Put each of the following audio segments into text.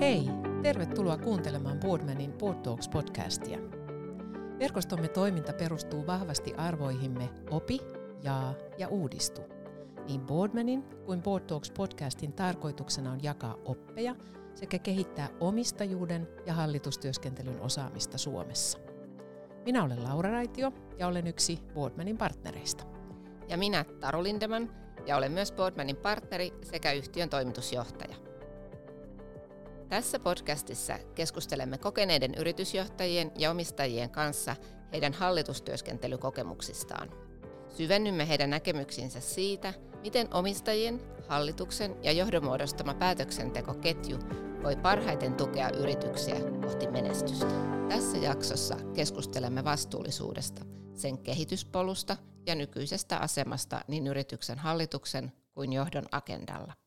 Hei, tervetuloa kuuntelemaan Boardmanin Board Talks podcastia. Verkostomme toiminta perustuu vahvasti arvoihimme opi, jaa ja uudistu. Niin Boardmanin kuin Board Talks podcastin tarkoituksena on jakaa oppeja sekä kehittää omistajuuden ja hallitustyöskentelyn osaamista Suomessa. Minä olen Laura Raitio ja olen yksi Boardmanin partnereista. Ja minä Taru Lindeman ja olen myös Boardmanin partneri sekä yhtiön toimitusjohtaja. Tässä podcastissa keskustelemme kokeneiden yritysjohtajien ja omistajien kanssa heidän hallitustyöskentelykokemuksistaan. Syvennymme heidän näkemyksiinsä siitä, miten omistajien, hallituksen ja johdonmuodostama päätöksentekoketju voi parhaiten tukea yrityksiä kohti menestystä. Tässä jaksossa keskustelemme vastuullisuudesta, sen kehityspolusta ja nykyisestä asemasta niin yrityksen hallituksen kuin johdon agendalla.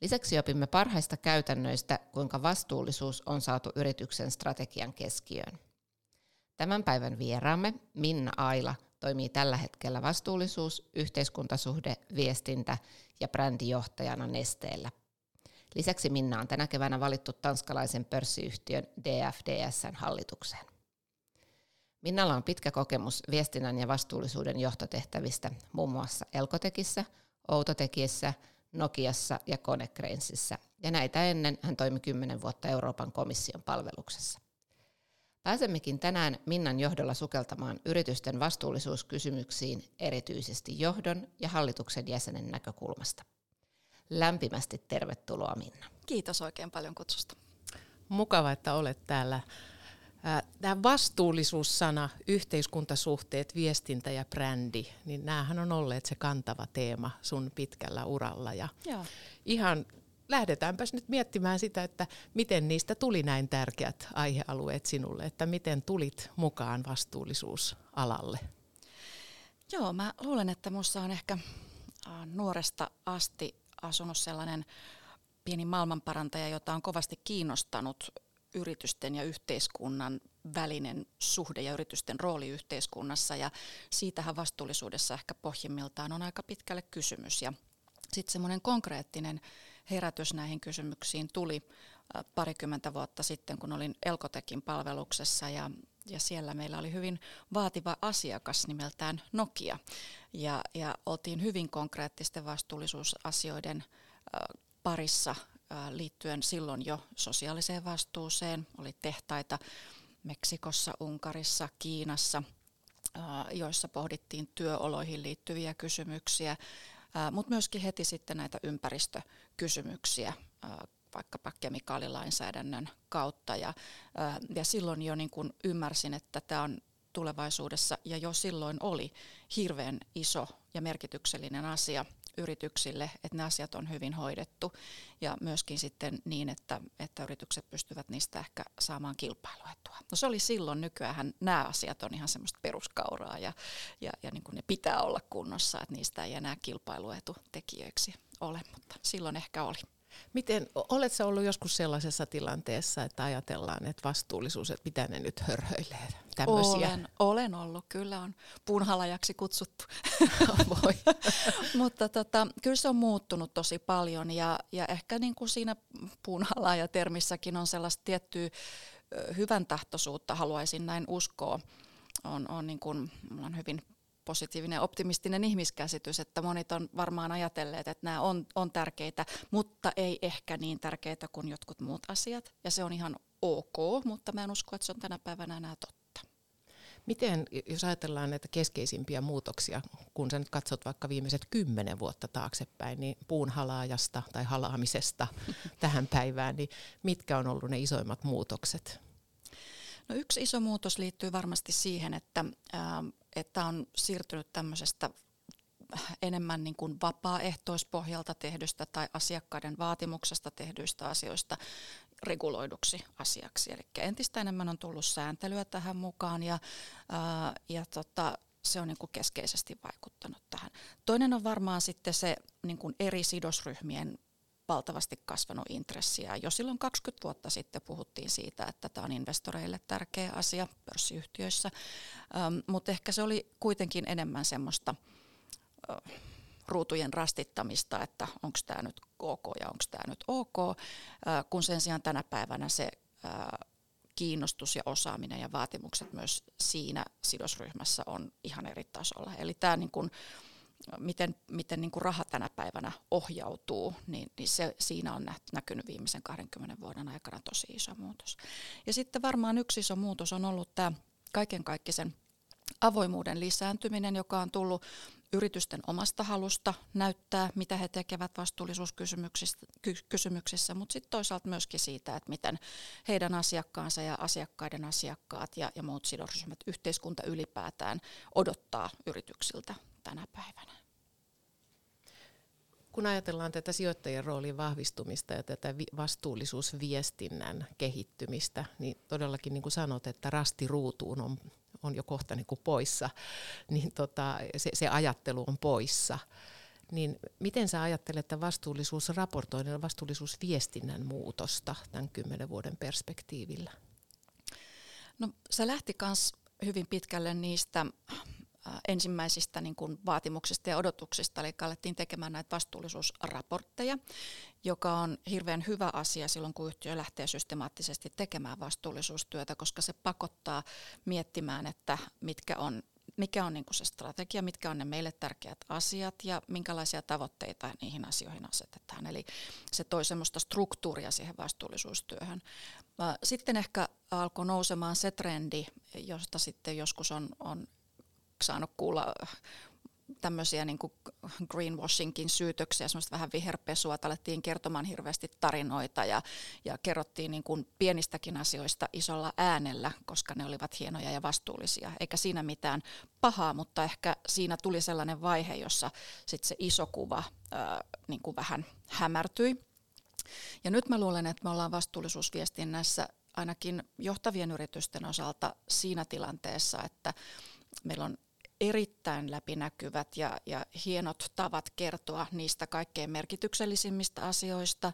Lisäksi opimme parhaista käytännöistä, kuinka vastuullisuus on saatu yrityksen strategian keskiöön. Tämän päivän vieraamme Minna Aila toimii tällä hetkellä vastuullisuus, yhteiskuntasuhde, viestintä ja brändijohtajana Nesteellä. Lisäksi Minna on tänä keväänä valittu tanskalaisen pörssiyhtiön DFDSn hallitukseen. Minnalla on pitkä kokemus viestinnän ja vastuullisuuden johtotehtävistä muun muassa Elkotekissä, Outotekiessä – Nokiassa ja Konecranesissa, ja näitä ennen hän toimi 10 vuotta Euroopan komission palveluksessa. Pääsemmekin tänään Minnan johdolla sukeltamaan yritysten vastuullisuuskysymyksiin erityisesti johdon ja hallituksen jäsenen näkökulmasta. Lämpimästi tervetuloa Minna. Kiitos oikein paljon kutsusta. Mukava, että olet täällä Tämä vastuullisuussana, yhteiskuntasuhteet, viestintä ja brändi, niin näähän on olleet se kantava teema sun pitkällä uralla. Ja Joo. ihan lähdetäänpäs nyt miettimään sitä, että miten niistä tuli näin tärkeät aihealueet sinulle, että miten tulit mukaan vastuullisuusalalle? Joo, mä luulen, että minussa on ehkä nuoresta asti asunut sellainen pieni maailmanparantaja, jota on kovasti kiinnostanut yritysten ja yhteiskunnan välinen suhde ja yritysten rooli yhteiskunnassa. Ja siitähän vastuullisuudessa ehkä pohjimmiltaan on aika pitkälle kysymys. Ja sitten semmoinen konkreettinen herätys näihin kysymyksiin tuli parikymmentä vuotta sitten, kun olin Elkotekin palveluksessa. Ja, ja siellä meillä oli hyvin vaativa asiakas nimeltään Nokia. Ja, ja oltiin hyvin konkreettisten vastuullisuusasioiden parissa liittyen silloin jo sosiaaliseen vastuuseen. Oli tehtaita Meksikossa, Unkarissa, Kiinassa, joissa pohdittiin työoloihin liittyviä kysymyksiä, mutta myöskin heti sitten näitä ympäristökysymyksiä vaikkapa kemikaalilainsäädännön kautta. Ja, ja silloin jo niin kun ymmärsin, että tämä on tulevaisuudessa ja jo silloin oli hirveän iso ja merkityksellinen asia yrityksille, että ne asiat on hyvin hoidettu ja myöskin sitten niin, että, että yritykset pystyvät niistä ehkä saamaan kilpailuetua. No se oli silloin, nykyään nämä asiat on ihan semmoista peruskauraa ja, ja, ja niin ne pitää olla kunnossa, että niistä ei enää kilpailuetutekijöiksi ole, mutta silloin ehkä oli. Miten, oletko ollut joskus sellaisessa tilanteessa, että ajatellaan, että vastuullisuus, että mitä ne nyt hörhöilee? Tämmöisiä? Olen, olen ollut, kyllä on puunhalajaksi kutsuttu. Voi. Mutta tota, kyllä se on muuttunut tosi paljon ja, ja ehkä niin kuin siinä puunhalajatermissäkin on sellaista tiettyä hyvän tahtoisuutta, haluaisin näin uskoa. On, on niin kuin, mulla on hyvin positiivinen optimistinen ihmiskäsitys, että monet on varmaan ajatelleet, että nämä on, on tärkeitä, mutta ei ehkä niin tärkeitä kuin jotkut muut asiat. Ja se on ihan ok, mutta mä en usko, että se on tänä päivänä enää totta. Miten, jos ajatellaan näitä keskeisimpiä muutoksia, kun sä nyt katsot vaikka viimeiset kymmenen vuotta taaksepäin, niin puun halaajasta tai halaamisesta tähän päivään, niin mitkä on ollut ne isoimmat muutokset? No yksi iso muutos liittyy varmasti siihen, että, että on siirtynyt tämmöisestä enemmän niin kuin vapaaehtoispohjalta tehdystä tai asiakkaiden vaatimuksesta tehdyistä asioista reguloiduksi asiaksi. Eli entistä enemmän on tullut sääntelyä tähän mukaan ja, ää, ja tota, se on niin kuin keskeisesti vaikuttanut tähän. Toinen on varmaan sitten se niin kuin eri sidosryhmien valtavasti kasvanut intressiä. Jo silloin 20 vuotta sitten puhuttiin siitä, että tämä on investoreille tärkeä asia pörssiyhtiöissä, ähm, mutta ehkä se oli kuitenkin enemmän semmoista äh, ruutujen rastittamista, että onko tämä nyt ok ja onko tämä nyt ok, kun sen sijaan tänä päivänä se kiinnostus ja osaaminen ja vaatimukset myös siinä sidosryhmässä on ihan eri tasolla. Eli tämä niin kuin, miten, miten niin kuin raha tänä päivänä ohjautuu, niin, niin se, siinä on näkynyt viimeisen 20 vuoden aikana tosi iso muutos. Ja sitten varmaan yksi iso muutos on ollut tämä kaiken kaikkisen avoimuuden lisääntyminen, joka on tullut yritysten omasta halusta näyttää, mitä he tekevät vastuullisuuskysymyksissä, mutta sitten toisaalta myöskin siitä, että miten heidän asiakkaansa ja asiakkaiden asiakkaat ja, ja muut sidosryhmät, yhteiskunta ylipäätään odottaa yrityksiltä tänä päivänä. Kun ajatellaan tätä sijoittajien roolin vahvistumista ja tätä vastuullisuusviestinnän kehittymistä, niin todellakin niin kuin sanot, että rasti ruutuun on on jo kohta niin kuin poissa, niin tota, se, se ajattelu on poissa. Niin miten sä ajattelet että vastuullisuusraportoinnin ja vastuullisuusviestinnän muutosta tämän kymmenen vuoden perspektiivillä? No se lähti myös hyvin pitkälle niistä ensimmäisistä niin kuin vaatimuksista ja odotuksista, eli alettiin tekemään näitä vastuullisuusraportteja, joka on hirveän hyvä asia silloin, kun yhtiö lähtee systemaattisesti tekemään vastuullisuustyötä, koska se pakottaa miettimään, että mitkä on mikä on niin se strategia, mitkä on ne meille tärkeät asiat ja minkälaisia tavoitteita niihin asioihin asetetaan. Eli se toi semmoista struktuuria siihen vastuullisuustyöhön. Sitten ehkä alkoi nousemaan se trendi, josta sitten joskus on, on saanut kuulla tämmöisiä niin greenwashingin syytöksiä, semmoista vähän viherpesua, alettiin kertomaan hirveästi tarinoita ja, ja kerrottiin niin kuin pienistäkin asioista isolla äänellä, koska ne olivat hienoja ja vastuullisia. Eikä siinä mitään pahaa, mutta ehkä siinä tuli sellainen vaihe, jossa sit se iso kuva ää, niin kuin vähän hämärtyi. Ja nyt mä luulen, että me ollaan vastuullisuusviestinnässä ainakin johtavien yritysten osalta siinä tilanteessa, että meillä on erittäin läpinäkyvät ja, ja hienot tavat kertoa niistä kaikkein merkityksellisimmistä asioista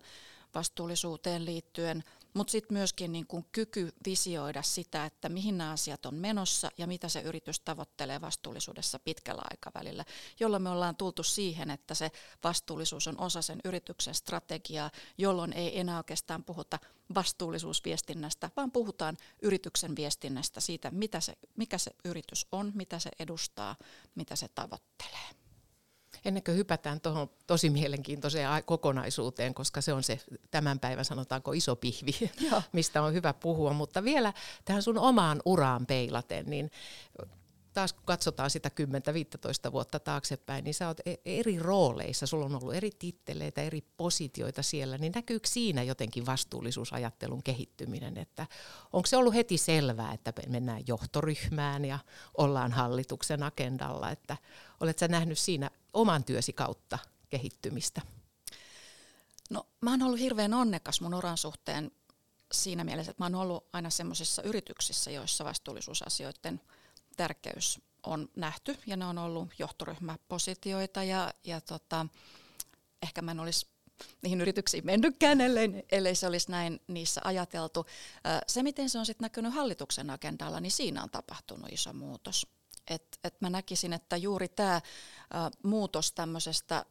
vastuullisuuteen liittyen, mutta sitten myöskin niin kuin kyky visioida sitä, että mihin nämä asiat on menossa ja mitä se yritys tavoittelee vastuullisuudessa pitkällä aikavälillä, jolloin me ollaan tultu siihen, että se vastuullisuus on osa sen yrityksen strategiaa, jolloin ei enää oikeastaan puhuta vastuullisuusviestinnästä, vaan puhutaan yrityksen viestinnästä siitä, mitä se, mikä se yritys on, mitä se edustaa, mitä se tavoittelee. Ennen kuin hypätään tuohon tosi mielenkiintoiseen kokonaisuuteen, koska se on se tämän päivän sanotaanko iso pihvi, mistä on hyvä puhua, mutta vielä tähän sun omaan uraan peilaten, niin taas kun katsotaan sitä 10-15 vuotta taaksepäin, niin sä oot e- eri rooleissa, sulla on ollut eri titteleitä, eri positioita siellä, niin näkyykö siinä jotenkin vastuullisuusajattelun kehittyminen, että onko se ollut heti selvää, että mennään johtoryhmään ja ollaan hallituksen agendalla, että olet sä nähnyt siinä oman työsi kautta kehittymistä? No mä oon ollut hirveän onnekas mun oran suhteen siinä mielessä, että mä oon ollut aina semmoisissa yrityksissä, joissa vastuullisuusasioiden – tärkeys on nähty ja ne on ollut johtoryhmäpositioita ja, ja tota, ehkä mä en olisi niihin yrityksiin mennytkään, ellei, ellei se olisi näin niissä ajateltu. Se, miten se on sitten näkynyt hallituksen agendalla, niin siinä on tapahtunut iso muutos. Et, et mä näkisin, että juuri tämä muutos tämmöisestä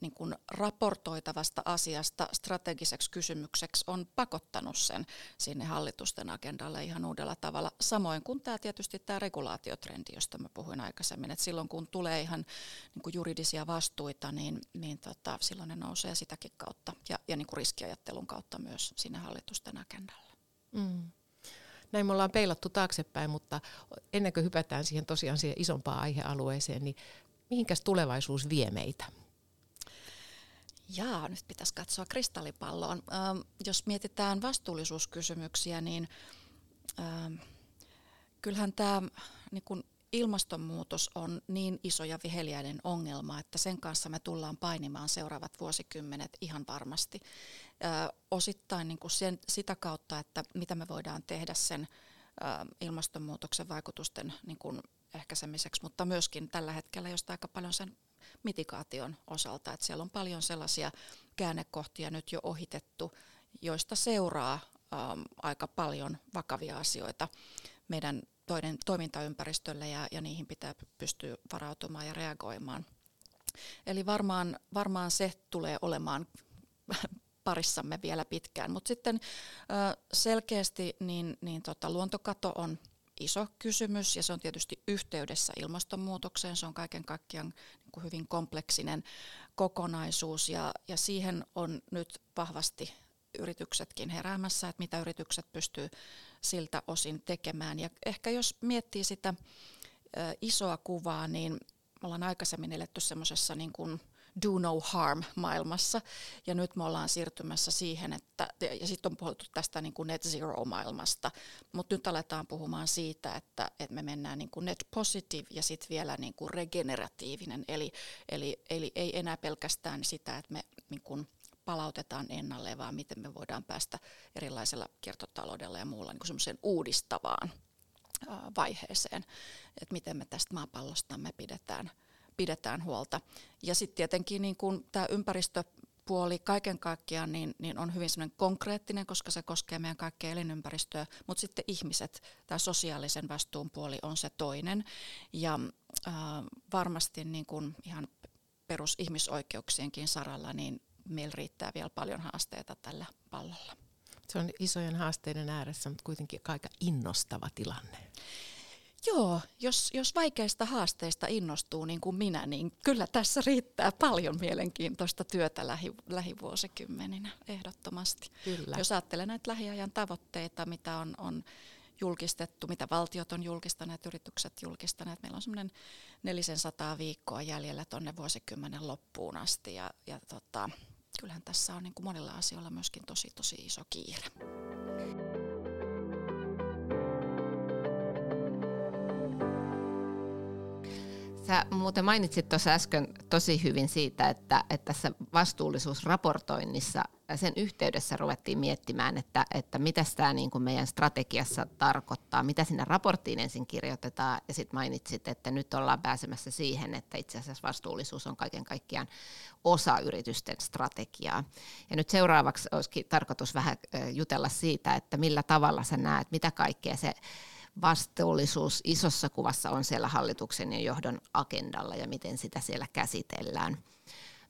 niin kun raportoitavasta asiasta strategiseksi kysymykseksi on pakottanut sen sinne hallitusten agendalle ihan uudella tavalla. Samoin kuin tämä tietysti tämä regulaatiotrendi, josta mä puhuin aikaisemmin, että silloin kun tulee ihan niin juridisia vastuita, niin, niin tota, silloin ne nousee sitäkin kautta ja, ja niin riskiajattelun kautta myös sinne hallitusten agendalle. Mm näin me ollaan peilattu taaksepäin, mutta ennen kuin hypätään siihen tosiaan siihen isompaan aihealueeseen, niin mihinkäs tulevaisuus vie meitä? Jaa, nyt pitäisi katsoa kristallipalloon. Ähm, jos mietitään vastuullisuuskysymyksiä, niin ähm, kyllähän tämä niin ilmastonmuutos on niin iso ja viheliäinen ongelma, että sen kanssa me tullaan painimaan seuraavat vuosikymmenet ihan varmasti. Ö, osittain niin kuin sen, sitä kautta, että mitä me voidaan tehdä sen ö, ilmastonmuutoksen vaikutusten niin kuin ehkäisemiseksi, mutta myöskin tällä hetkellä josta aika paljon sen mitikaation osalta, että siellä on paljon sellaisia käännekohtia nyt jo ohitettu, joista seuraa ö, aika paljon vakavia asioita meidän toinen toimintaympäristölle ja, ja niihin pitää pystyä varautumaan ja reagoimaan. Eli varmaan, varmaan se tulee olemaan parissamme vielä pitkään. Mutta sitten selkeästi niin, niin tota, luontokato on iso kysymys ja se on tietysti yhteydessä ilmastonmuutokseen. Se on kaiken kaikkiaan niin hyvin kompleksinen kokonaisuus ja, ja siihen on nyt vahvasti yrityksetkin heräämässä, että mitä yritykset pystyy siltä osin tekemään. Ja ehkä jos miettii sitä isoa kuvaa, niin me ollaan aikaisemmin eletty semmoisessa niin kuin do no harm maailmassa. Ja nyt me ollaan siirtymässä siihen, että, ja sitten on puhuttu tästä niin kuin net zero maailmasta, mutta nyt aletaan puhumaan siitä, että, että me mennään niin kuin net positive ja sitten vielä niin kuin regeneratiivinen, eli, eli, eli ei enää pelkästään sitä, että me niin kuin palautetaan ennalleen, vaan miten me voidaan päästä erilaisella kiertotaloudella ja muulla niin semmoiseen uudistavaan vaiheeseen, että miten me tästä maapallostamme pidetään, pidetään huolta. Ja sitten tietenkin niin kun tämä ympäristöpuoli kaiken kaikkiaan niin, niin on hyvin konkreettinen, koska se koskee meidän kaikkea elinympäristöä, mutta sitten ihmiset, tämä sosiaalisen vastuun puoli on se toinen. Ja äh, varmasti niin kun ihan perusihmisoikeuksienkin saralla, niin meillä riittää vielä paljon haasteita tällä pallolla. Se on isojen haasteiden ääressä, mutta kuitenkin aika innostava tilanne. Joo, jos, jos vaikeista haasteista innostuu niin kuin minä, niin kyllä tässä riittää paljon mielenkiintoista työtä lähi, lähivuosikymmeninä ehdottomasti. Kyllä. Jos ajattelee näitä lähiajan tavoitteita, mitä on, on julkistettu, mitä valtiot on julkistaneet, yritykset julkistaneet. Meillä on semmoinen 400 viikkoa jäljellä tuonne vuosikymmenen loppuun asti ja, ja tota, kyllähän tässä on niin kuin monilla asioilla myöskin tosi tosi iso kiire. Sä muuten mainitsit tuossa äsken tosi hyvin siitä, että, että tässä vastuullisuusraportoinnissa sen yhteydessä ruvettiin miettimään, että, että mitä tämä niin kuin meidän strategiassa tarkoittaa, mitä sinne raporttiin ensin kirjoitetaan, ja sitten mainitsit, että nyt ollaan pääsemässä siihen, että itse asiassa vastuullisuus on kaiken kaikkiaan osa yritysten strategiaa. Ja nyt seuraavaksi olisikin tarkoitus vähän jutella siitä, että millä tavalla sä näet, mitä kaikkea se vastuullisuus isossa kuvassa on siellä hallituksen ja johdon agendalla ja miten sitä siellä käsitellään.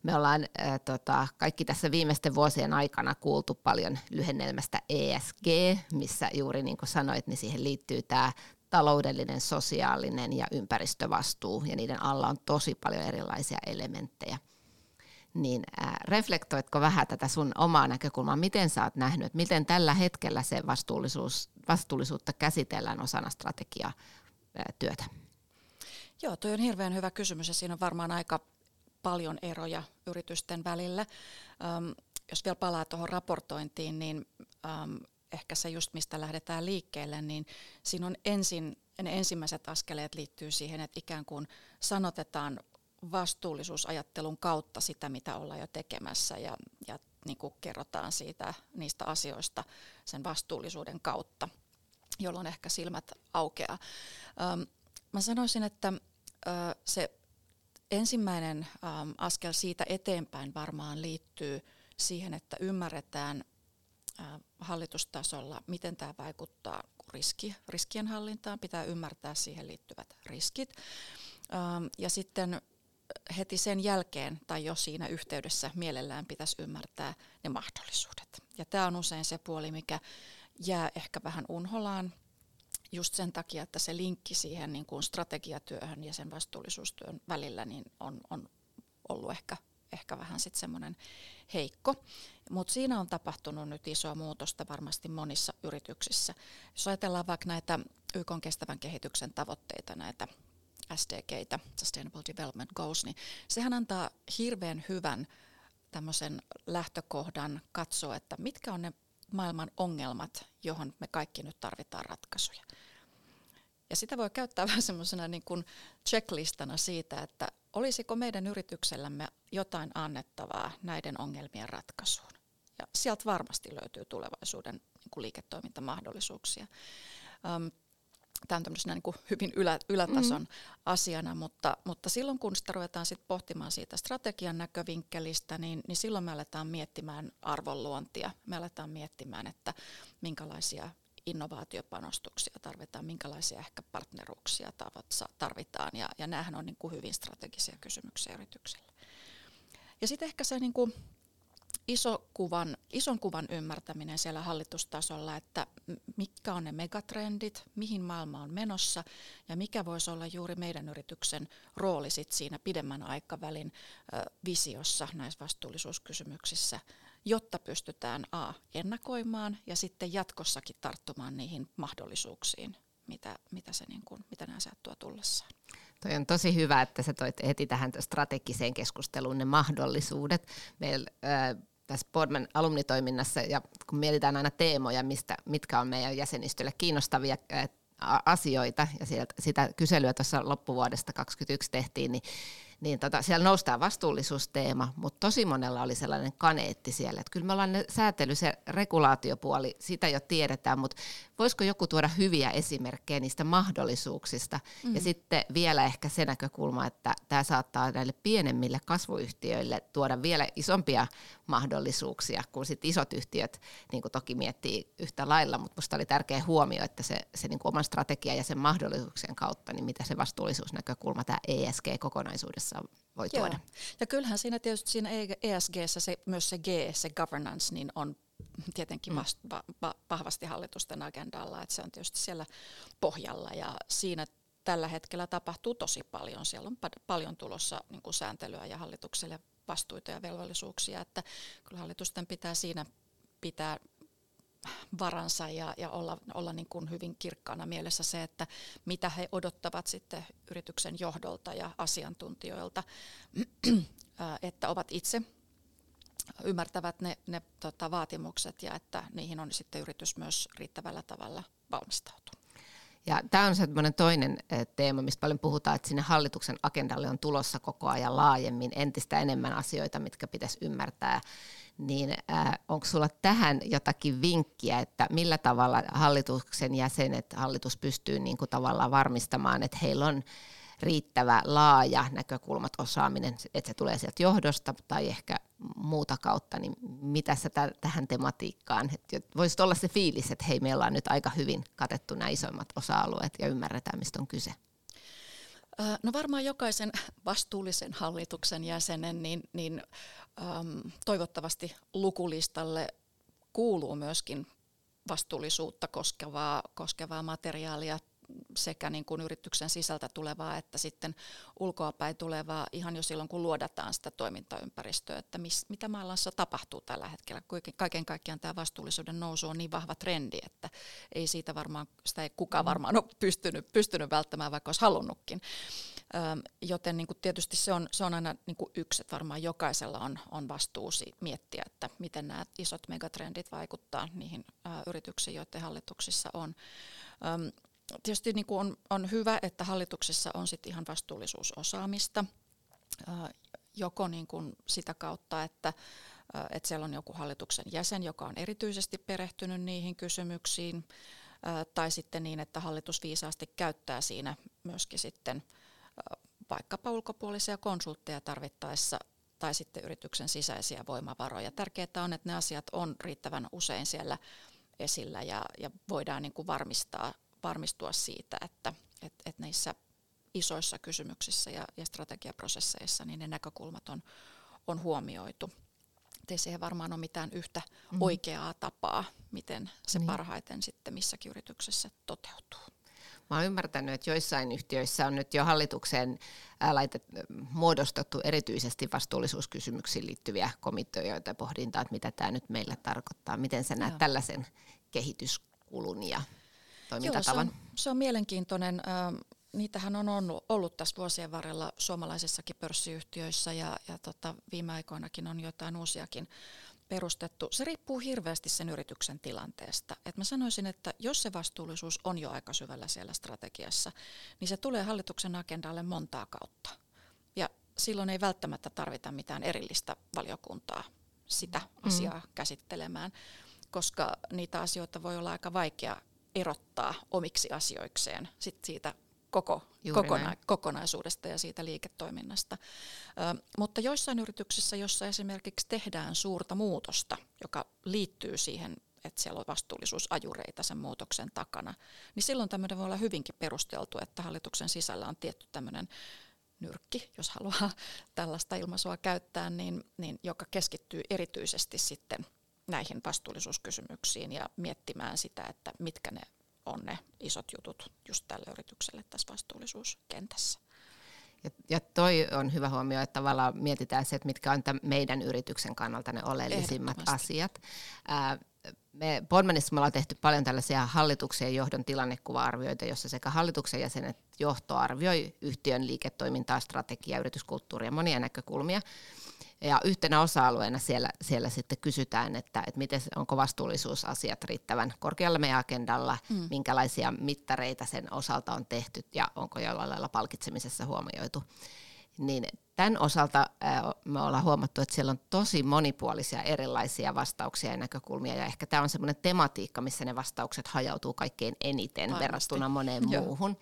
Me ollaan äh, tota, kaikki tässä viimeisten vuosien aikana kuultu paljon lyhennelmästä ESG, missä juuri niin kuin sanoit, niin siihen liittyy tämä taloudellinen, sosiaalinen ja ympäristövastuu, ja niiden alla on tosi paljon erilaisia elementtejä. Niin äh, reflektoitko vähän tätä sun omaa näkökulmaa, miten sä oot nähnyt, miten tällä hetkellä se vastuullisuus, vastuullisuutta käsitellään osana strategiatyötä? Joo, tuo on hirveän hyvä kysymys ja siinä on varmaan aika paljon eroja yritysten välillä. Ähm, jos vielä palaa tuohon raportointiin, niin ähm, ehkä se just mistä lähdetään liikkeelle, niin siinä on ensin, ne ensimmäiset askeleet liittyy siihen, että ikään kuin sanotetaan vastuullisuusajattelun kautta sitä, mitä ollaan jo tekemässä ja, ja niin kuin kerrotaan siitä, niistä asioista sen vastuullisuuden kautta, jolloin ehkä silmät aukeaa. Ähm, mä sanoisin, että äh, se ensimmäinen ähm, askel siitä eteenpäin varmaan liittyy siihen, että ymmärretään äh, hallitustasolla, miten tämä vaikuttaa riski, riskien hallintaan, pitää ymmärtää siihen liittyvät riskit. Ähm, ja sitten heti sen jälkeen tai jo siinä yhteydessä mielellään pitäisi ymmärtää ne mahdollisuudet. Ja tämä on usein se puoli, mikä jää ehkä vähän unholaan just sen takia, että se linkki siihen niin kuin strategiatyöhön ja sen vastuullisuustyön välillä niin on, on ollut ehkä, ehkä vähän sitten semmoinen heikko. Mutta siinä on tapahtunut nyt isoa muutosta varmasti monissa yrityksissä. Jos ajatellaan vaikka näitä YK kestävän kehityksen tavoitteita, näitä SDGitä, Sustainable Development Goals, niin sehän antaa hirveän hyvän tämmöisen lähtökohdan katsoa, että mitkä on ne maailman ongelmat, johon me kaikki nyt tarvitaan ratkaisuja. Ja sitä voi käyttää vähän semmoisena niin kuin checklistana siitä, että olisiko meidän yrityksellämme jotain annettavaa näiden ongelmien ratkaisuun. Ja sieltä varmasti löytyy tulevaisuuden niin kuin liiketoimintamahdollisuuksia. Um, tämä on tämmöisenä niin kuin hyvin ylä, ylätason mm. asiana, mutta, mutta silloin kun sitä ruvetaan sit pohtimaan siitä strategian näkövinkkelistä, niin, niin silloin me aletaan miettimään arvonluontia. Me aletaan miettimään, että minkälaisia innovaatiopanostuksia tarvitaan, minkälaisia ehkä partneruuksia tarvitaan, ja, ja näähän on niin kuin hyvin strategisia kysymyksiä yritykselle. Ja sitten ehkä se niin kuin iso kuvan, ison kuvan ymmärtäminen siellä hallitustasolla, että mitkä on ne megatrendit, mihin maailma on menossa ja mikä voisi olla juuri meidän yrityksen rooli sit siinä pidemmän aikavälin ö, visiossa näissä vastuullisuuskysymyksissä, jotta pystytään A ennakoimaan ja sitten jatkossakin tarttumaan niihin mahdollisuuksiin, mitä, mitä, se niin kuin, mitä nämä tuo tullessaan. Toi on tosi hyvä, että sä toit heti tähän strategiseen keskusteluun ne mahdollisuudet. Meillä äh, tässä Boardman alumnitoiminnassa, ja kun mietitään aina teemoja, mistä, mitkä on meidän jäsenistölle kiinnostavia äh, asioita, ja sieltä, sitä kyselyä tuossa loppuvuodesta 2021 tehtiin, niin niin tota, siellä noustaa vastuullisuusteema, mutta tosi monella oli sellainen kaneetti siellä, että kyllä me ollaan ne säätely, se regulaatiopuoli, sitä jo tiedetään, mutta voisiko joku tuoda hyviä esimerkkejä niistä mahdollisuuksista, mm. ja sitten vielä ehkä se näkökulma, että tämä saattaa näille pienemmille kasvuyhtiöille tuoda vielä isompia mahdollisuuksia, kun sitten isot yhtiöt niin kuin toki miettii yhtä lailla, mutta minusta oli tärkeä huomio, että se, se niin kuin oman strategian ja sen mahdollisuuksien kautta, niin mitä se vastuullisuusnäkökulma tämä ESG-kokonaisuudessa voi Joo. tuoda. Ja kyllähän siinä tietysti siinä ESG se, myös se G, se governance, niin on tietenkin vast, va, va, vahvasti hallitusten agendalla, että se on tietysti siellä pohjalla ja siinä tällä hetkellä tapahtuu tosi paljon. Siellä on paljon tulossa niin kuin sääntelyä ja hallitukselle vastuita ja velvollisuuksia, että kyllä hallitusten pitää siinä pitää varansa ja, ja olla, olla niin kuin hyvin kirkkaana mielessä se, että mitä he odottavat sitten yrityksen johdolta ja asiantuntijoilta, että ovat itse ymmärtävät ne, ne tota, vaatimukset ja että niihin on sitten yritys myös riittävällä tavalla valmistautunut. Ja tämä on semmoinen toinen eh, teema, mistä paljon puhutaan, että sinne hallituksen agendalle on tulossa koko ajan laajemmin entistä enemmän asioita, mitkä pitäisi ymmärtää. Niin äh, onko sulla tähän jotakin vinkkiä, että millä tavalla hallituksen jäsenet, hallitus pystyy niin kuin tavallaan varmistamaan, että heillä on riittävä laaja näkökulmat, osaaminen, että se tulee sieltä johdosta tai ehkä muuta kautta, niin mitä sä t- tähän tematiikkaan, että voisi olla se fiilis, että hei, meillä on nyt aika hyvin katettu nämä isoimmat osa-alueet ja ymmärretään, mistä on kyse? No varmaan jokaisen vastuullisen hallituksen jäsenen, niin, niin äm, toivottavasti lukulistalle kuuluu myöskin vastuullisuutta koskevaa, koskevaa materiaalia sekä niin kuin yrityksen sisältä tulevaa että sitten ulkoapäin tulevaa ihan jo silloin, kun luodataan sitä toimintaympäristöä, että mis, mitä maailmassa tapahtuu tällä hetkellä. Kaiken kaikkiaan tämä vastuullisuuden nousu on niin vahva trendi, että ei siitä varmaan, sitä ei kukaan mm. varmaan ole pystynyt, pystynyt välttämään, vaikka olisi halunnutkin. Öm, joten niin kuin tietysti se on, se on aina niin kuin yksi, että varmaan jokaisella on, on vastuu miettiä, että miten nämä isot megatrendit vaikuttaa niihin ä, yrityksiin, joiden hallituksissa on. Öm, tietysti niin kuin on, on hyvä, että hallituksessa on sit ihan vastuullisuusosaamista, joko niin kuin sitä kautta, että, että siellä on joku hallituksen jäsen, joka on erityisesti perehtynyt niihin kysymyksiin, tai sitten niin, että hallitus viisaasti käyttää siinä myöskin sitten vaikkapa ulkopuolisia konsultteja tarvittaessa tai sitten yrityksen sisäisiä voimavaroja. Tärkeää on, että ne asiat on riittävän usein siellä esillä ja, ja voidaan niin kuin varmistaa varmistua siitä, että et, et niissä isoissa kysymyksissä ja, ja strategiaprosesseissa niin ne näkökulmat on, on huomioitu. Ei siihen varmaan ole mitään yhtä mm. oikeaa tapaa, miten se niin. parhaiten sitten missäkin yrityksessä toteutuu. Mä oon ymmärtänyt, että joissain yhtiöissä on nyt jo hallitukseen laitet, muodostettu erityisesti vastuullisuuskysymyksiin liittyviä komiteoita ja pohdintaa, että mitä tämä nyt meillä tarkoittaa. Miten sä näet Joo. tällaisen kehityskulun ja toimintatavan? Joo, se, on, se on mielenkiintoinen. Niitähän on ollut, ollut tässä vuosien varrella suomalaisissakin pörssiyhtiöissä ja, ja tota, viime aikoinakin on jotain uusiakin perustettu. Se riippuu hirveästi sen yrityksen tilanteesta. Et mä sanoisin, että jos se vastuullisuus on jo aika syvällä siellä strategiassa, niin se tulee hallituksen agendalle montaa kautta. Ja silloin ei välttämättä tarvita mitään erillistä valiokuntaa sitä mm. asiaa käsittelemään, koska niitä asioita voi olla aika vaikea erottaa omiksi asioikseen sit siitä koko, kokona- kokonaisuudesta ja siitä liiketoiminnasta. Ö, mutta joissain yrityksissä, jossa esimerkiksi tehdään suurta muutosta, joka liittyy siihen, että siellä on vastuullisuusajureita sen muutoksen takana, niin silloin tämmöinen voi olla hyvinkin perusteltu, että hallituksen sisällä on tietty tämmöinen nyrkki, jos haluaa tällaista ilmaisua käyttää, niin, niin joka keskittyy erityisesti sitten näihin vastuullisuuskysymyksiin ja miettimään sitä, että mitkä ne on ne isot jutut just tälle yritykselle tässä vastuullisuuskentässä. Ja, ja toi on hyvä huomio, että tavallaan mietitään se, että mitkä on meidän yrityksen kannalta ne oleellisimmat asiat. Ää, me Bondmanissa me ollaan tehty paljon tällaisia hallituksen johdon tilannekuva-arvioita, jossa sekä hallituksen jäsenet johto arvioi yhtiön liiketoimintaa, strategiaa, yrityskulttuuria, monia näkökulmia. Ja yhtenä osa-alueena siellä, siellä sitten kysytään, että, että miten onko vastuullisuusasiat riittävän korkealla meidän agendalla, mm. minkälaisia mittareita sen osalta on tehty ja onko jollain lailla palkitsemisessa huomioitu. Niin tämän osalta me ollaan huomattu, että siellä on tosi monipuolisia erilaisia vastauksia ja näkökulmia, ja ehkä tämä on semmoinen tematiikka, missä ne vastaukset hajautuu kaikkein eniten Varmasti. verrattuna moneen Joo. muuhun.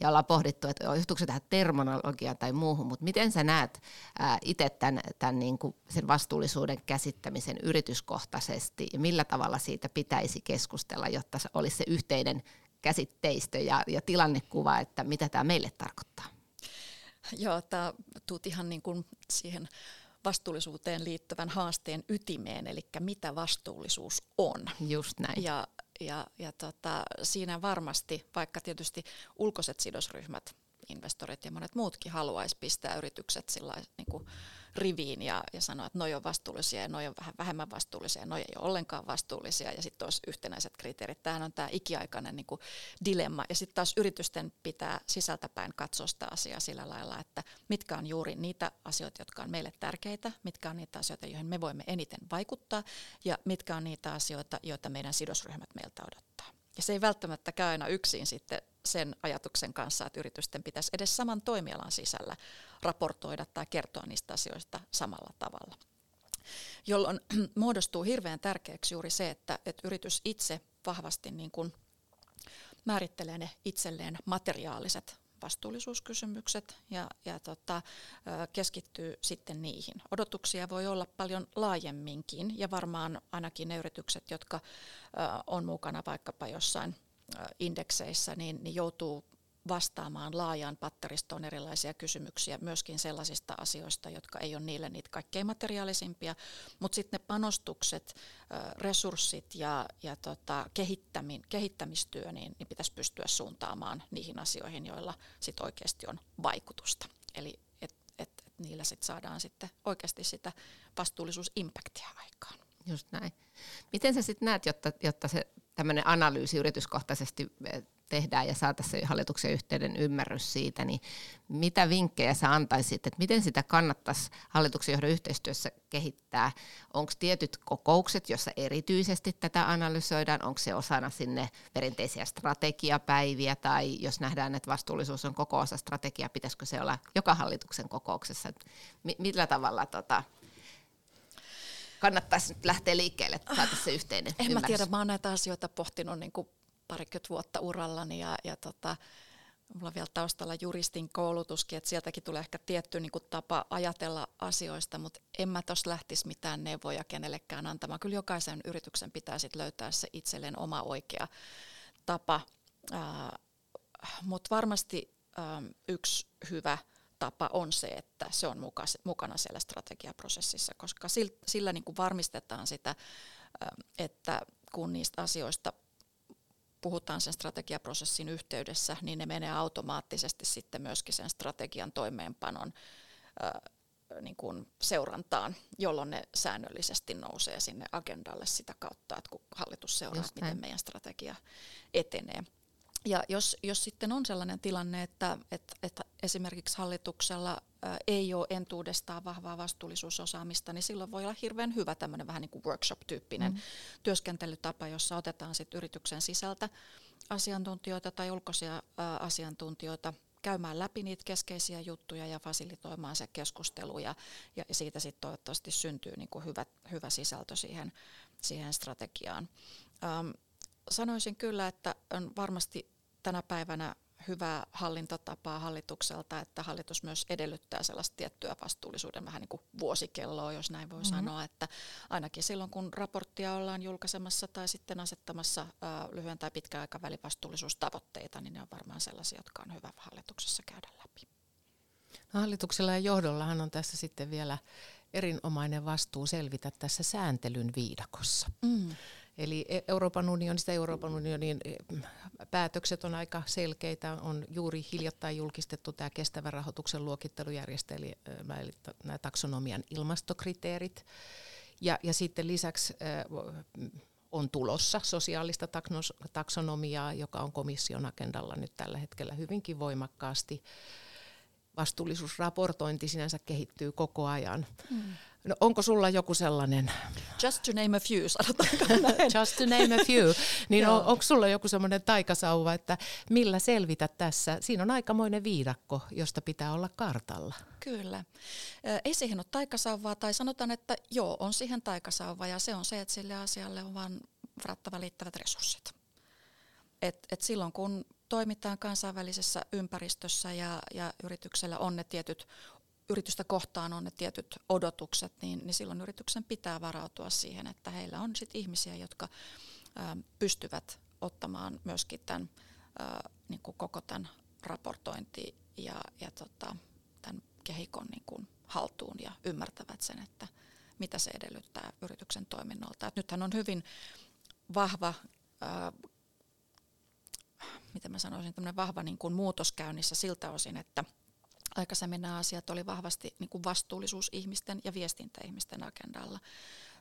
Ja ollaan pohdittu, että johtuuko se tähän terminologiaan tai muuhun, mutta miten sä näet itse tämän, tämän niin kuin sen vastuullisuuden käsittämisen yrityskohtaisesti, ja millä tavalla siitä pitäisi keskustella, jotta se olisi se yhteinen käsitteistö ja, ja tilannekuva, että mitä tämä meille tarkoittaa? Joo, tämä tuut ihan niin kuin siihen vastuullisuuteen liittyvän haasteen ytimeen, eli mitä vastuullisuus on. Just näin. Ja, ja, ja tota, siinä varmasti, vaikka tietysti ulkoiset sidosryhmät, investorit ja monet muutkin haluaisi pistää yritykset sillä niin kuin riviin ja, ja sanoa, että noi on vastuullisia ja noi on vähän vähemmän vastuullisia ja noi ei ole ollenkaan vastuullisia ja sitten olisi yhtenäiset kriteerit. Tämähän on tämä ikiaikainen niin kuin dilemma ja sitten taas yritysten pitää sisältäpäin katsoa sitä asiaa sillä lailla, että mitkä on juuri niitä asioita, jotka on meille tärkeitä, mitkä on niitä asioita, joihin me voimme eniten vaikuttaa ja mitkä on niitä asioita, joita meidän sidosryhmät meiltä odottaa. Ja se ei välttämättä käy aina yksin sitten sen ajatuksen kanssa, että yritysten pitäisi edes saman toimialan sisällä raportoida tai kertoa niistä asioista samalla tavalla. Jolloin muodostuu hirveän tärkeäksi juuri se, että, että yritys itse vahvasti niin kuin määrittelee ne itselleen materiaaliset vastuullisuuskysymykset ja, ja tota, keskittyy sitten niihin. Odotuksia voi olla paljon laajemminkin ja varmaan ainakin ne yritykset, jotka on mukana vaikkapa jossain indekseissä, niin, niin joutuu vastaamaan laajaan patteristoon erilaisia kysymyksiä, myöskin sellaisista asioista, jotka ei ole niille niitä kaikkein materiaalisimpia, mutta sitten ne panostukset, resurssit ja, ja tota, kehittämin, kehittämistyö, niin, niin pitäisi pystyä suuntaamaan niihin asioihin, joilla sit oikeasti on vaikutusta. Eli et, et, et niillä sit saadaan sitten oikeasti sitä vastuullisuusimpaktia aikaan. Just näin. Miten sä sitten näet, jotta, jotta se tämmöinen analyysi yrityskohtaisesti tehdään ja saataisiin hallituksen yhteyden ymmärrys siitä, niin mitä vinkkejä sä antaisit, että miten sitä kannattaisi hallituksen johdon yhteistyössä kehittää? Onko tietyt kokoukset, jossa erityisesti tätä analysoidaan? Onko se osana sinne perinteisiä strategiapäiviä tai jos nähdään, että vastuullisuus on koko osa strategiaa, pitäisikö se olla joka hallituksen kokouksessa? Millä tavalla tota, kannattaisi nyt lähteä liikkeelle, että saataisiin se yhteinen En ymmärrys. mä tiedä, mä oon näitä asioita pohtinut niin kuin parikymmentä vuotta urallani ja, ja tota, mulla on vielä taustalla juristin koulutuskin, että sieltäkin tulee ehkä tietty niin kuin tapa ajatella asioista, mutta en mä tuossa lähtisi mitään neuvoja kenellekään antamaan. Kyllä jokaisen yrityksen pitää sit löytää se itselleen oma oikea tapa, mutta varmasti äh, yksi hyvä tapa on se, että se on mukana siellä strategiaprosessissa, koska sillä, sillä niin kuin varmistetaan sitä, että kun niistä asioista puhutaan sen strategiaprosessin yhteydessä, niin ne menee automaattisesti sitten myöskin sen strategian toimeenpanon niin kuin seurantaan, jolloin ne säännöllisesti nousee sinne agendalle sitä kautta, että kun hallitus seuraa, miten meidän strategia etenee. Ja jos, jos sitten on sellainen tilanne, että, että, että esimerkiksi hallituksella ei ole entuudestaan vahvaa vastuullisuusosaamista, niin silloin voi olla hirveän hyvä tämmöinen vähän niin kuin workshop-tyyppinen mm. työskentelytapa, jossa otetaan sitten yrityksen sisältä asiantuntijoita tai ulkoisia asiantuntijoita käymään läpi niitä keskeisiä juttuja ja fasilitoimaan se keskustelu ja, ja siitä sitten toivottavasti syntyy niin kuin hyvä, hyvä sisältö siihen, siihen strategiaan. Um, sanoisin kyllä, että on varmasti tänä päivänä hyvää hallintotapaa hallitukselta, että hallitus myös edellyttää sellaista tiettyä vastuullisuuden vähän niin kuin vuosikelloa, jos näin voi mm-hmm. sanoa, että ainakin silloin kun raporttia ollaan julkaisemassa tai sitten asettamassa ää, lyhyen tai pitkän aikavälin vastuullisuustavoitteita, niin ne on varmaan sellaisia, jotka on hyvä hallituksessa käydä läpi. No, hallituksella ja johdollahan on tässä sitten vielä erinomainen vastuu selvitä tässä sääntelyn viidakossa. Mm. Eli e- Euroopan unionista Euroopan unionin e, päätökset on aika selkeitä. On juuri hiljattain julkistettu tämä kestävän rahoituksen luokittelujärjestelmä, eli nämä taksonomian ilmastokriteerit. Ja, ja sitten lisäksi on tulossa sosiaalista taksonomiaa, joka on komission agendalla nyt tällä hetkellä hyvinkin voimakkaasti. Vastuullisuusraportointi sinänsä kehittyy koko ajan. Mm. No, onko sulla joku sellainen? Just to name a few, sanotaanko näin. Just to name a few. Niin on, onko sulla joku sellainen taikasauva, että millä selvitä tässä? Siinä on aikamoinen viidakko, josta pitää olla kartalla. Kyllä. Ei siihen ole taikasauvaa, tai sanotaan, että joo, on siihen taikasauva, ja se on se, että sille asialle on vain varattava liittävät resurssit. Et, et silloin kun toimitaan kansainvälisessä ympäristössä ja, ja yrityksellä on ne tietyt yritystä kohtaan on ne tietyt odotukset, niin, niin silloin yrityksen pitää varautua siihen, että heillä on sit ihmisiä, jotka ä, pystyvät ottamaan myöskin tämän, ä, niin kuin koko tämän raportointi ja, ja tota, tämän kehikon niin kuin haltuun ja ymmärtävät sen, että mitä se edellyttää yrityksen toiminnolta. Et nythän on hyvin vahva, ää, miten mä sanoisin, vahva niin kuin muutos käynnissä siltä osin, että – aikaisemmin nämä asiat oli vahvasti niin kuin vastuullisuusihmisten ja viestintäihmisten agendalla.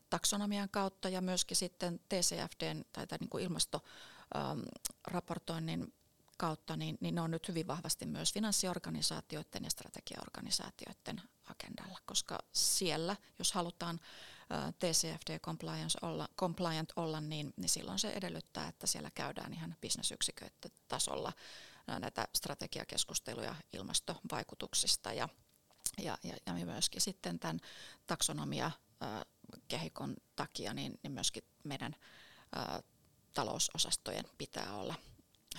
Taksonomian kautta ja myöskin sitten TCFDn tai, tai niin kuin ilmastoraportoinnin kautta, niin, niin ne on nyt hyvin vahvasti myös finanssiorganisaatioiden ja strategiaorganisaatioiden agendalla, koska siellä, jos halutaan TCFD compliance olla, compliant olla, niin, niin silloin se edellyttää, että siellä käydään ihan bisnesyksiköiden tasolla näitä strategiakeskusteluja ilmastovaikutuksista ja, ja, ja, ja myöskin sitten tämän taksonomia kehikon takia, niin, niin myöskin meidän ä, talousosastojen pitää olla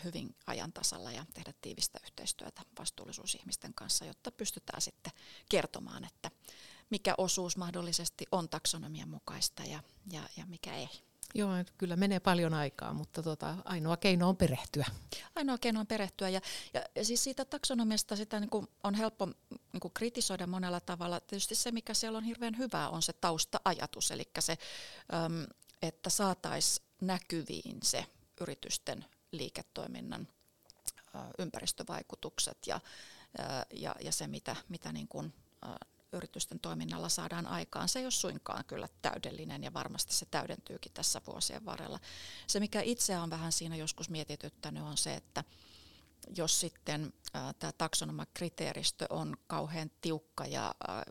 hyvin ajantasalla ja tehdä tiivistä yhteistyötä vastuullisuusihmisten kanssa, jotta pystytään sitten kertomaan, että mikä osuus mahdollisesti on taksonomian mukaista ja, ja, ja mikä ei. Joo, kyllä menee paljon aikaa, mutta tota, ainoa keino on perehtyä. Ainoa keino on perehtyä ja, ja, ja siis siitä taksonomiasta sitä niin kuin on helppo niin kuin kritisoida monella tavalla. Tietysti se, mikä siellä on hirveän hyvää, on se tausta-ajatus, eli se, että saataisiin näkyviin se yritysten liiketoiminnan ympäristövaikutukset ja, ja, ja se, mitä, mitä niin kuin, yritysten toiminnalla saadaan aikaan. Se ei ole suinkaan kyllä täydellinen ja varmasti se täydentyykin tässä vuosien varrella. Se, mikä itse on vähän siinä joskus mietityttänyt, on se, että jos sitten äh, tämä taksonomakriteeristö on kauhean tiukka ja äh,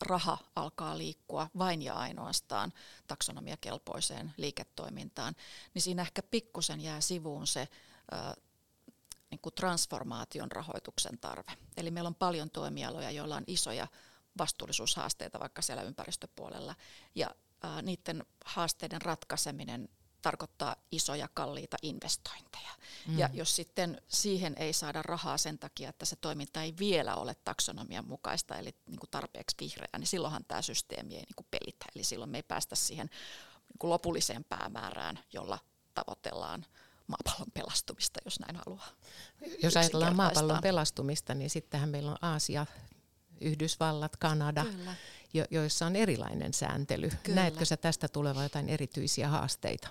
raha alkaa liikkua vain ja ainoastaan taksonomiakelpoiseen liiketoimintaan, niin siinä ehkä pikkusen jää sivuun se äh, niin kuin transformaation rahoituksen tarve. Eli meillä on paljon toimialoja, joilla on isoja vastuullisuushaasteita vaikka siellä ympäristöpuolella. Ja ää, niiden haasteiden ratkaiseminen tarkoittaa isoja kalliita investointeja. Mm. Ja jos sitten siihen ei saada rahaa sen takia, että se toiminta ei vielä ole taksonomian mukaista, eli niin kuin tarpeeksi vihreää, niin silloinhan tämä systeemi ei niin kuin pelitä. Eli silloin me ei päästä siihen niin kuin lopulliseen päämäärään, jolla tavoitellaan maapallon pelastumista, jos näin haluaa. Jos ajatellaan maapallon pelastumista, niin sittenhän meillä on Aasia Yhdysvallat, Kanada, jo, joissa on erilainen sääntely. Kyllä. Näetkö sä tästä tulevan jotain erityisiä haasteita?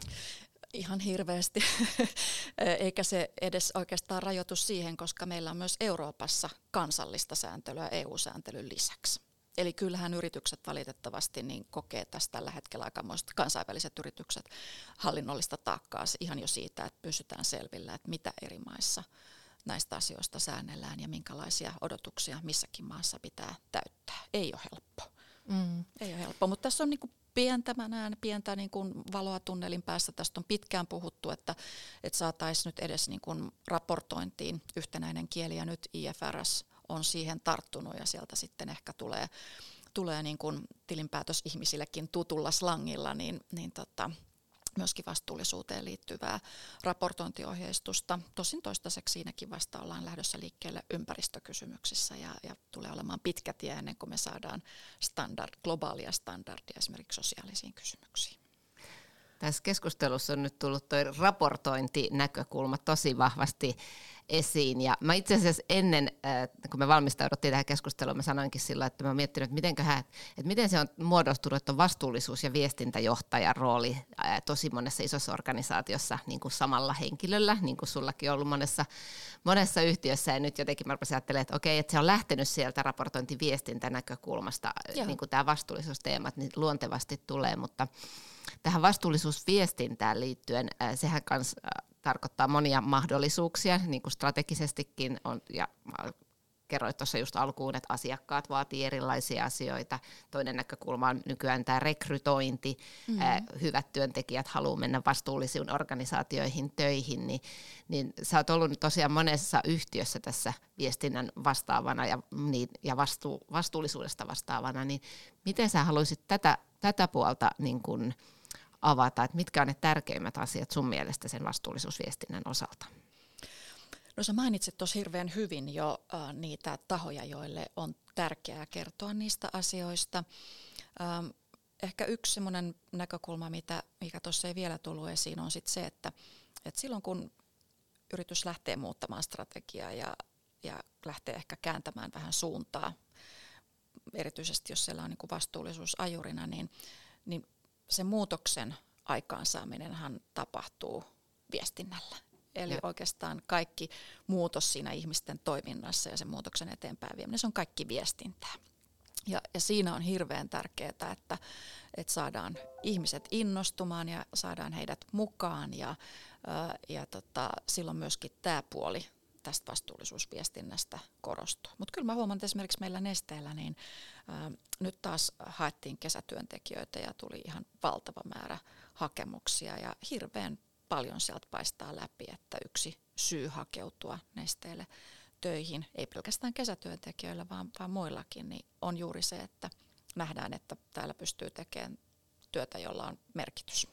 Ihan hirveästi, eikä se edes oikeastaan rajoitu siihen, koska meillä on myös Euroopassa kansallista sääntelyä EU-sääntelyn lisäksi. Eli kyllähän yritykset valitettavasti niin kokee tästä tällä hetkellä aikamoista kansainväliset yritykset hallinnollista taakkaa ihan jo siitä, että pysytään selvillä, että mitä eri maissa – näistä asioista säännellään ja minkälaisia odotuksia missäkin maassa pitää täyttää. Ei ole helppo. Mm. Ei ole helppo, mutta tässä on niin kuin pientä, mä näen pientä niin kuin valoa tunnelin päässä. Tästä on pitkään puhuttu, että, että saataisiin nyt edes niin kuin raportointiin yhtenäinen kieli ja nyt IFRS on siihen tarttunut ja sieltä sitten ehkä tulee, tulee niin kuin tilinpäätös ihmisillekin tutulla slangilla, niin, niin tota, myöskin vastuullisuuteen liittyvää raportointiohjeistusta. Tosin toistaiseksi siinäkin vasta ollaan lähdössä liikkeelle ympäristökysymyksissä ja, ja tulee olemaan pitkä tie ennen kuin me saadaan standard, globaalia standardia esimerkiksi sosiaalisiin kysymyksiin. Tässä keskustelussa on nyt tullut tuo raportointinäkökulma tosi vahvasti esiin. Ja mä itse asiassa ennen, äh, kun me valmistauduttiin tähän keskusteluun, mä sanoinkin sillä, että mä oon miettinyt, että, mitenköhän, että miten se on muodostunut, että on vastuullisuus- ja viestintäjohtajan rooli äh, tosi monessa isossa organisaatiossa niin kuin samalla henkilöllä, niin kuin sullakin on ollut monessa, monessa yhtiössä. Ja nyt jotenkin mä ajattelemaan, että okei, että se on lähtenyt sieltä raportointiviestintänäkökulmasta, niin kuin tämä vastuullisuusteemat niin luontevasti tulee, mutta tähän vastuullisuusviestintään liittyen, sehän kans tarkoittaa monia mahdollisuuksia, niin kuin strategisestikin on, ja kerroit tuossa just alkuun, että asiakkaat vaatii erilaisia asioita. Toinen näkökulma on nykyään tämä rekrytointi. Mm-hmm. Hyvät työntekijät haluaa mennä vastuullisiin organisaatioihin töihin, niin, niin sä oot ollut tosiaan monessa yhtiössä tässä viestinnän vastaavana ja, niin, ja vastu, vastuullisuudesta vastaavana, niin miten sä haluaisit tätä, tätä puolta niin kun avata, että mitkä on ne tärkeimmät asiat sun mielestä sen vastuullisuusviestinnän osalta? No sä mainitsit tuossa hirveän hyvin jo äh, niitä tahoja, joille on tärkeää kertoa niistä asioista. Ähm, ehkä yksi semmoinen näkökulma, mitä, mikä tuossa ei vielä tullut esiin, on sit se, että, että silloin kun yritys lähtee muuttamaan strategiaa ja, ja lähtee ehkä kääntämään vähän suuntaa, erityisesti jos siellä on niin vastuullisuus ajurina, niin, niin se muutoksen aikaansaaminenhan tapahtuu viestinnällä. Eli ja. oikeastaan kaikki muutos siinä ihmisten toiminnassa ja sen muutoksen eteenpäin vieminen, se on kaikki viestintää. Ja, ja siinä on hirveän tärkeää, että, että saadaan ihmiset innostumaan ja saadaan heidät mukaan ja, ja tota, silloin myöskin tämä puoli tästä vastuullisuusviestinnästä korostuu. Mutta kyllä mä huomaan, että esimerkiksi meillä Nesteellä, niin ää, nyt taas haettiin kesätyöntekijöitä ja tuli ihan valtava määrä hakemuksia ja hirveän paljon sieltä paistaa läpi, että yksi syy hakeutua Nesteelle töihin, ei pelkästään kesätyöntekijöillä, vaan, vaan muillakin, niin on juuri se, että nähdään, että täällä pystyy tekemään työtä, jolla on merkitys.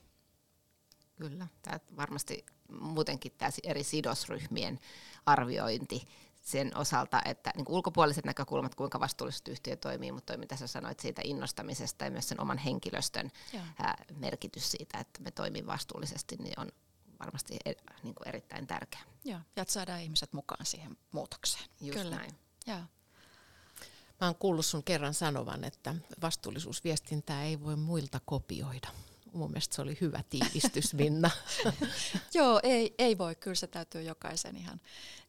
Kyllä, tämä varmasti muutenkin tämä eri sidosryhmien arviointi sen osalta, että niin ulkopuoliset näkökulmat, kuinka vastuullisesti yhtiö toimii, mutta toi, mitä sä sanoit siitä innostamisesta ja myös sen oman henkilöstön ää, merkitys siitä, että me toimii vastuullisesti, niin on varmasti er, niin kuin erittäin tärkeä. Joo, ja että saadaan ihmiset mukaan siihen muutokseen. Just Kyllä. näin. Joo. Mä oon kuullut sun kerran sanovan, että vastuullisuusviestintää ei voi muilta kopioida. Mun mielestä se oli hyvä tiivistys, Minna. Joo, ei, ei voi. Kyllä se täytyy jokaisen ihan,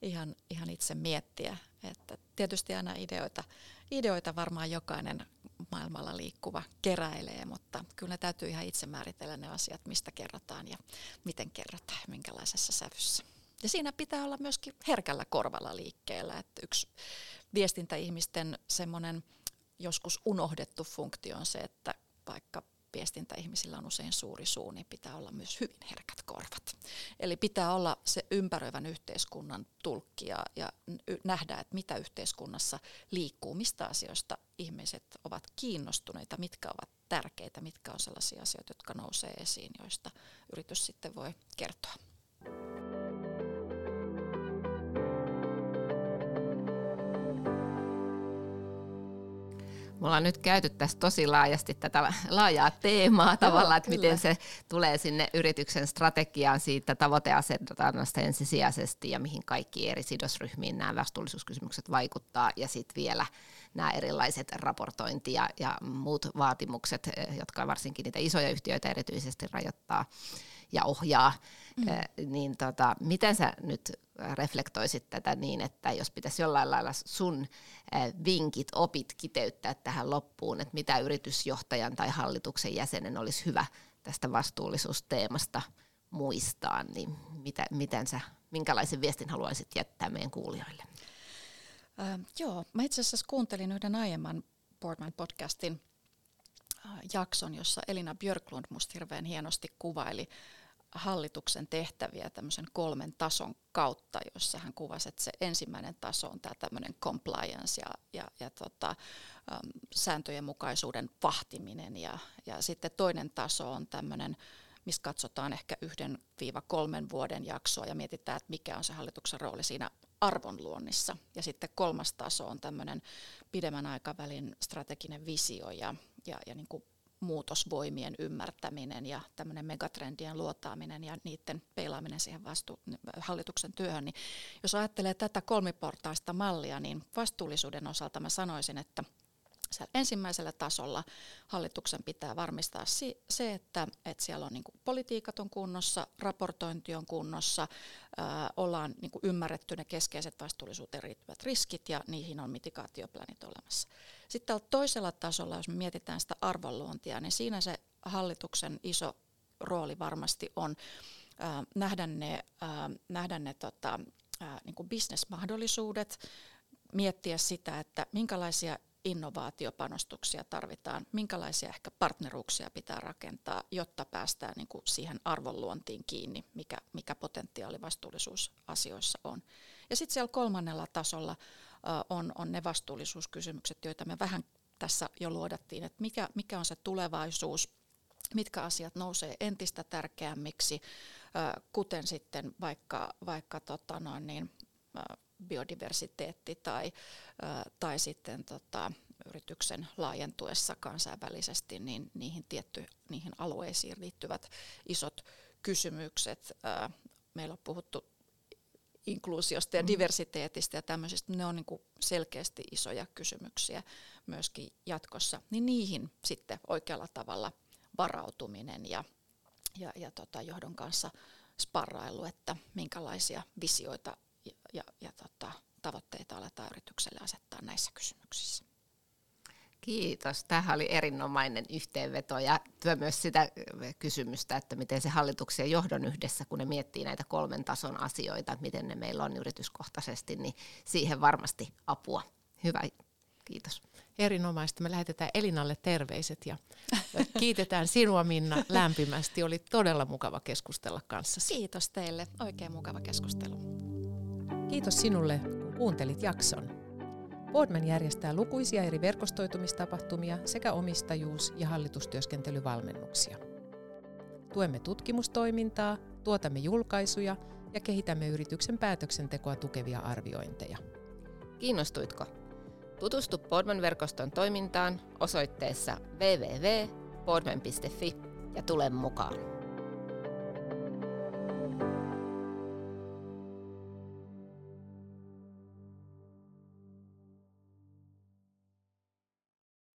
ihan, ihan itse miettiä. Että tietysti aina ideoita, ideoita varmaan jokainen maailmalla liikkuva keräilee, mutta kyllä ne täytyy ihan itse määritellä ne asiat, mistä kerrotaan ja miten kerrotaan ja minkälaisessa sävyssä. Ja siinä pitää olla myöskin herkällä korvalla liikkeellä. Että yksi viestintäihmisten semmoinen joskus unohdettu funktio on se, että vaikka viestintäihmisillä on usein suuri suu, niin pitää olla myös hyvin herkät korvat. Eli pitää olla se ympäröivän yhteiskunnan tulkki ja, ja nähdä, että mitä yhteiskunnassa liikkuu, mistä asioista ihmiset ovat kiinnostuneita, mitkä ovat tärkeitä, mitkä on sellaisia asioita, jotka nousee esiin, joista yritys sitten voi kertoa. Me ollaan nyt käyty tässä tosi laajasti tätä laajaa teemaa tavallaan, että miten se tulee sinne yrityksen strategiaan siitä tavoiteasetannasta ensisijaisesti ja mihin kaikki eri sidosryhmiin nämä vastuullisuuskysymykset vaikuttaa. Ja sitten vielä nämä erilaiset raportointi ja, ja muut vaatimukset, eh, jotka varsinkin niitä isoja yhtiöitä erityisesti rajoittaa ja ohjaa, mm. Niin tota, miten sä nyt reflektoisit tätä niin, että jos pitäisi jollain lailla sun vinkit, opit kiteyttää tähän loppuun, että mitä yritysjohtajan tai hallituksen jäsenen olisi hyvä tästä vastuullisuusteemasta muistaa, niin mitä, miten sä, minkälaisen viestin haluaisit jättää meidän kuulijoille? Äh, joo, mä itse asiassa kuuntelin yhden aiemman Boardman podcastin jakson, jossa Elina Björklund musta hirveän hienosti kuvaili hallituksen tehtäviä tämmöisen kolmen tason kautta, jossa hän kuvasi, että se ensimmäinen taso on tämä tämmöinen compliance ja, ja, ja tota, äm, sääntöjen mukaisuuden vahtiminen ja, ja sitten toinen taso on tämmöinen, missä katsotaan ehkä yhden viiva kolmen vuoden jaksoa ja mietitään, että mikä on se hallituksen rooli siinä arvonluonnissa. Ja sitten kolmas taso on tämmöinen pidemmän aikavälin strateginen visio ja, ja, ja niin kuin muutosvoimien ymmärtäminen ja tämmöinen megatrendien luotaaminen ja niiden peilaaminen siihen vastu- hallituksen työhön. Niin jos ajattelee tätä kolmiportaista mallia, niin vastuullisuuden osalta mä sanoisin, että – siellä ensimmäisellä tasolla hallituksen pitää varmistaa se, että, että siellä on niin kuin politiikat on kunnossa, raportointi on kunnossa, ää, ollaan niin kuin ymmärretty ne keskeiset vastuullisuuteen riittyvät riskit ja niihin on mitikaatioplanit olemassa. Sitten tällä toisella tasolla, jos me mietitään sitä arvonluontia, niin siinä se hallituksen iso rooli varmasti on ää, nähdä ne, ää, nähdä ne tota, ää, niin kuin bisnesmahdollisuudet, miettiä sitä, että minkälaisia innovaatiopanostuksia tarvitaan, minkälaisia ehkä partneruuksia pitää rakentaa, jotta päästään niin kuin siihen arvonluontiin kiinni, mikä, mikä potentiaali vastuullisuusasioissa on. Ja sitten siellä kolmannella tasolla on, on ne vastuullisuuskysymykset, joita me vähän tässä jo luodattiin, että mikä, mikä on se tulevaisuus, mitkä asiat nousee entistä tärkeämmiksi, kuten sitten vaikka, vaikka tota noin niin, biodiversiteetti tai, tai sitten tota, yrityksen laajentuessa kansainvälisesti, niin niihin, tietty, niihin alueisiin liittyvät isot kysymykset. Meillä on puhuttu inkluusiosta ja mm. diversiteetistä ja tämmöisistä, ne on niin kuin selkeästi isoja kysymyksiä myöskin jatkossa, niin niihin sitten oikealla tavalla varautuminen ja, ja, ja tota johdon kanssa sparrailu, että minkälaisia visioita ja, ja, ja tota, tavoitteita aletaan yritykselle asettaa näissä kysymyksissä. Kiitos. Tähän oli erinomainen yhteenveto ja työ myös sitä kysymystä, että miten se hallituksen johdon yhdessä, kun ne miettii näitä kolmen tason asioita, miten ne meillä on yrityskohtaisesti, niin siihen varmasti apua. Hyvä, kiitos. Erinomaista. Me lähetetään Elinalle terveiset ja kiitetään sinua Minna lämpimästi. Oli todella mukava keskustella kanssasi. Kiitos teille. Oikein mukava keskustelu. Kiitos sinulle, kun kuuntelit jakson. Boardman järjestää lukuisia eri verkostoitumistapahtumia sekä omistajuus- ja hallitustyöskentelyvalmennuksia. Tuemme tutkimustoimintaa, tuotamme julkaisuja ja kehitämme yrityksen päätöksentekoa tukevia arviointeja. Kiinnostuitko? Tutustu Boardman-verkoston toimintaan osoitteessa www.boardman.fi ja tule mukaan.